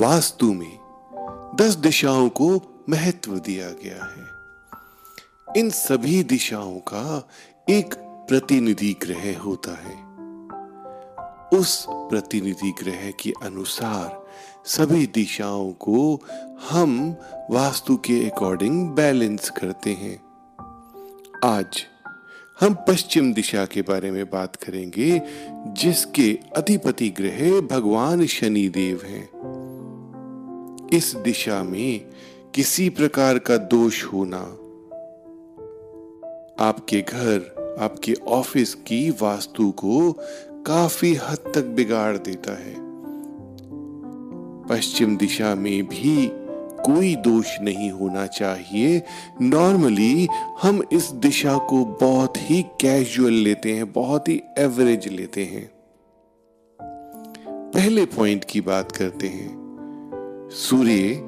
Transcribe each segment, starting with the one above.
वास्तु में दस दिशाओं को महत्व दिया गया है। इन सभी दिशाओं का एक प्रतिनिधि ग्रह होता है। उस प्रतिनिधि ग्रह के अनुसार सभी दिशाओं को हम वास्तु के अकॉर्डिंग बैलेंस करते हैं। आज हम पश्चिम दिशा के बारे में बात करेंगे, जिसके अधिपति ग्रह भगवान शनि देव हैं। इस दिशा में किसी प्रकार का दोष होना। आपके घर, आपके ऑफ़िस की वास्तु को काफ़ी हद तक बिगाड़ देता है। पश्चिम दिशा में भी कोई दोष नहीं होना चाहिए। नॉर्मली हम इस दिशा को बहुत ही कैजुअल लेते हैं, बहुत ही एवरेज लेते हैं। पहले पॉइंट की बात करते हैं। सूर्य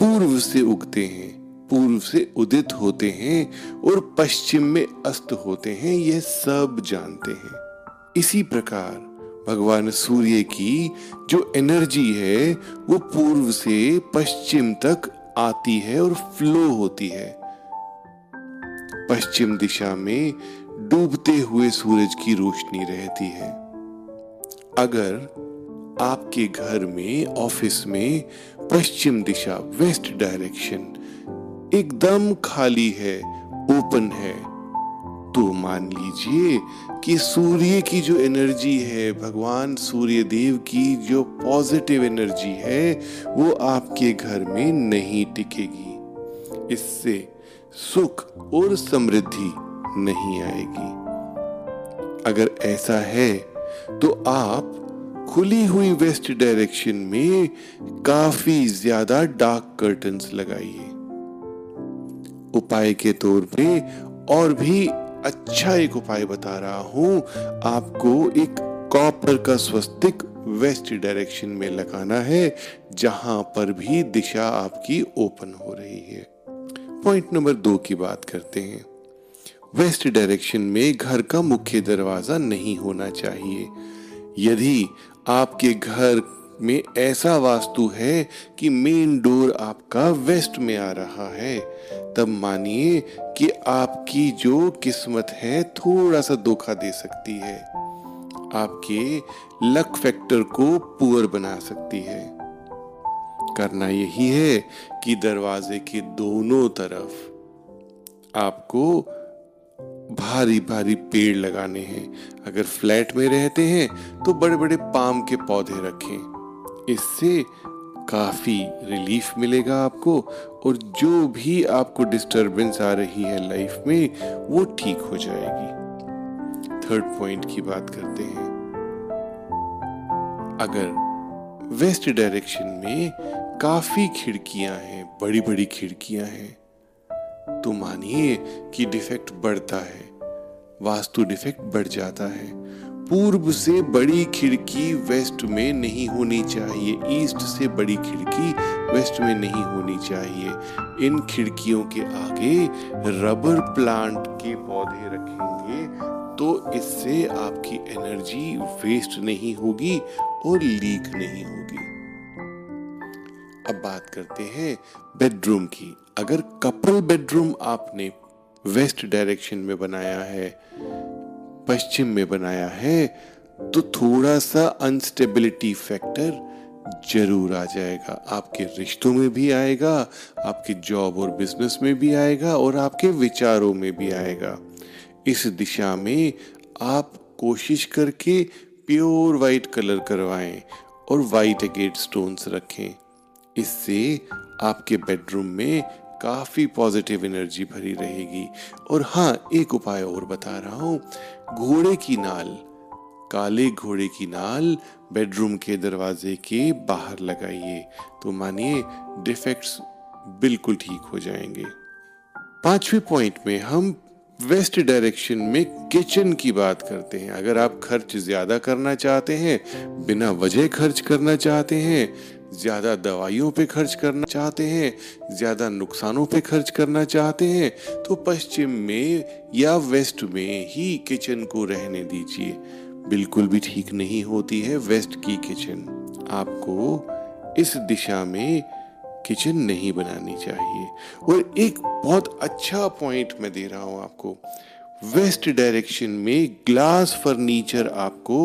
पूर्व से उगते हैं, पूर्व से उदित होते हैं और पश्चिम में अस्त होते हैं, यह सब जानते हैं। इसी प्रकार भगवान सूर्य की जो एनर्जी है, वो पूर्व से पश्चिम तक आती है और फ्लो होती है। पश्चिम दिशा में डूबते हुए सूरज की रोशनी रहती है। अगर आपके घर में, ऑफ़िस में, पश्चिम दिशा, वेस्ट डायरेक्शन, एकदम खाली है, ओपन है। तो मान लीजिए कि सूर्य की जो एनर्जी है, भगवान सूर्य देव की जो पॉजिटिव एनर्जी है, वो आपके घर में नहीं टिकेगी। इससे सुख और समृद्धि नहीं आएगी। अगर ऐसा है तो आप खुली हुई वेस्ट डायरेक्शन में काफ़ी ज़्यादा डार्क कर्टन्स लगाइए उपाय के तौर पे और भी अच्छा एक उपाय बता रहा हूँ, आपको एक कॉपर का स्वस्तिक वेस्ट डायरेक्शन में लगाना है, जहाँ पर भी दिशा आपकी ओपन हो रही है। पॉइंट नंबर दो की बात करते हैं। वेस्ट डायरेक्शन में घर का मुख्य दरवाज़ा नहीं होना चाहिए। यदि आपके घर में ऐसा वास्तु है कि मेन डोर आपका वेस्ट में आ रहा है। तब मानिए कि आपकी जो किस्मत है थोड़ा सा धोखा दे सकती है। आपके लक फैक्टर को पुअर बना सकती है। करना यही है कि दरवाजे के दोनों तरफ़ आपको भारी भारी पेड़ लगाने हैं। अगर फ्लैट में रहते हैं तो बड़े बड़े पाम के पौधे रखें। इससे काफ़ी रिलीफ मिलेगा आपको, और जो भी आपको डिस्टरबेंस आ रही है लाइफ में, वो ठीक हो जाएगी। थर्ड पॉइंट की बात करते हैं। अगर वेस्ट डायरेक्शन में काफ़ी खिड़कियाँ हैं बड़ी बड़ी खिड़कियाँ हैं तो मानिए कि डिफेक्ट बढ़ता है, वास्तु डिफेक्ट बढ़ जाता है। पूर्व से बड़ी खिड़की वेस्ट में नहीं होनी चाहिए ईस्ट से बड़ी खिड़की वेस्ट में नहीं होनी चाहिए। इन खिड़कियों के आगे रबर प्लांट के पौधे रखेंगे तो इससे आपकी एनर्जी वेस्ट नहीं होगी और लीक नहीं होगी। अब बात करते हैं बेडरूम की। अगर कपल बेडरूम आपने वेस्ट डायरेक्शन में बनाया है, पश्चिम में बनाया है तो थोड़ा सा अनस्टेबिलिटी फैक्टर ज़रूर आ जाएगा। आपके रिश्तों में भी आएगा, आपके जॉब और बिज़नेस में भी आएगा और आपके विचारों में भी आएगा। इस दिशा में आप कोशिश करके प्योर वाइट कलर करवाएँ और वाइट एगेट स्टोन्स रखें। इससे आपके बेडरूम में काफ़ी पॉजिटिव एनर्जी भरी रहेगी। और हाँ एक उपाय और बता रहा हूँ। घोड़े की नाल, काले घोड़े की नाल बेडरूम के दरवाजे के बाहर लगाइए। तो मानिए डिफेक्ट्स बिल्कुल ठीक हो जाएँगे। पांचवे पॉइंट में हम वेस्ट डायरेक्शन में किचन की बात करते हैं। अगर आप खर्च ज़्यादा करना चाहते हैं, बिना वजह खर्च करना चाहते हैं ज़्यादा दवाइयों पे खर्च करना चाहते हैं, ज़्यादा नुकसानों पे खर्च करना चाहते हैं तो पश्चिम में या वेस्ट में ही किचन को रहने दीजिए। बिल्कुल भी ठीक नहीं होती है वेस्ट की किचन। आपको इस दिशा में किचन नहीं बनानी चाहिए। और एक बहुत अच्छा पॉइंट मैं दे रहा हूँ आपको। वेस्ट डायरेक्शन में ग्लास फर्नीचर आपको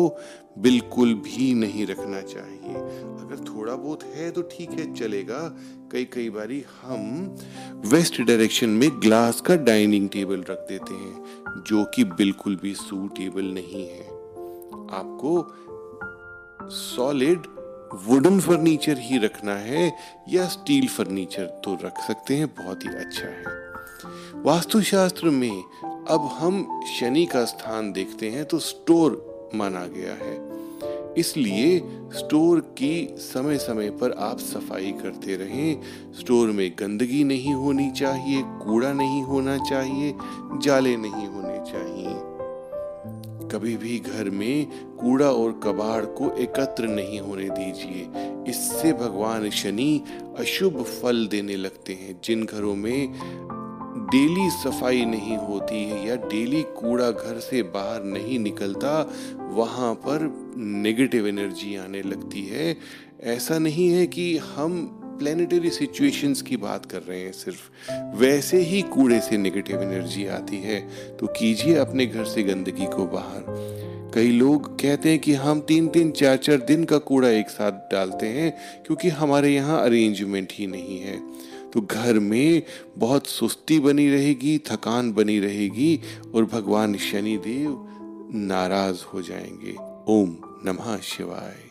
बिल्कुल भी नहीं रखना चाहिए। अगर थोड़ा बहुत है तो ठीक है, चलेगा। कई कई बारी हम वेस्ट डायरेक्शन में ग्लास का डाइनिंग टेबल रख देते हैं, जो कि बिल्कुल भी सूटेबल नहीं है। आपको सॉलिड वुडन फर्नीचर ही रखना है, या स्टील फर्नीचर तो रख सकते हैं, बहुत ही अच्छा है। वास्तुशास्त्र में अब हम शनि का स्थान देखते हैं तो स्टोर माना गया है। इसलिए स्टोर की समय समय पर आप सफ़ाई करते रहें। स्टोर में गंदगी नहीं होनी चाहिए, कूड़ा नहीं होना चाहिए, जाले नहीं होने चाहिए। कभी भी घर में कूड़ा और कबाड़ को एकत्र नहीं होने दीजिए। इससे भगवान शनि अशुभ फल देने लगते हैं। जिन घरों में डेली सफ़ाई नहीं होती है या डेली कूड़ा घर से बाहर नहीं निकलता, वहाँ पर नेगेटिव एनर्जी आने लगती है। ऐसा नहीं है कि हम प्लानिटरी सिचुएशंस की बात कर रहे हैं सिर्फ़। वैसे ही कूड़े से नेगेटिव एनर्जी आती है तो कीजिए अपने घर से गंदगी को बाहर। कई लोग कहते हैं कि हम तीन तीन चार चार दिन का कूड़ा एक साथ डालते हैं, क्योंकि हमारे यहाँ अरेंजमेंट ही नहीं है। तो घर में बहुत सुस्ती बनी रहेगी, थकान बनी रहेगी और भगवान शनिदेव नाराज़ हो जाएँगे। ओम नमः शिवाय।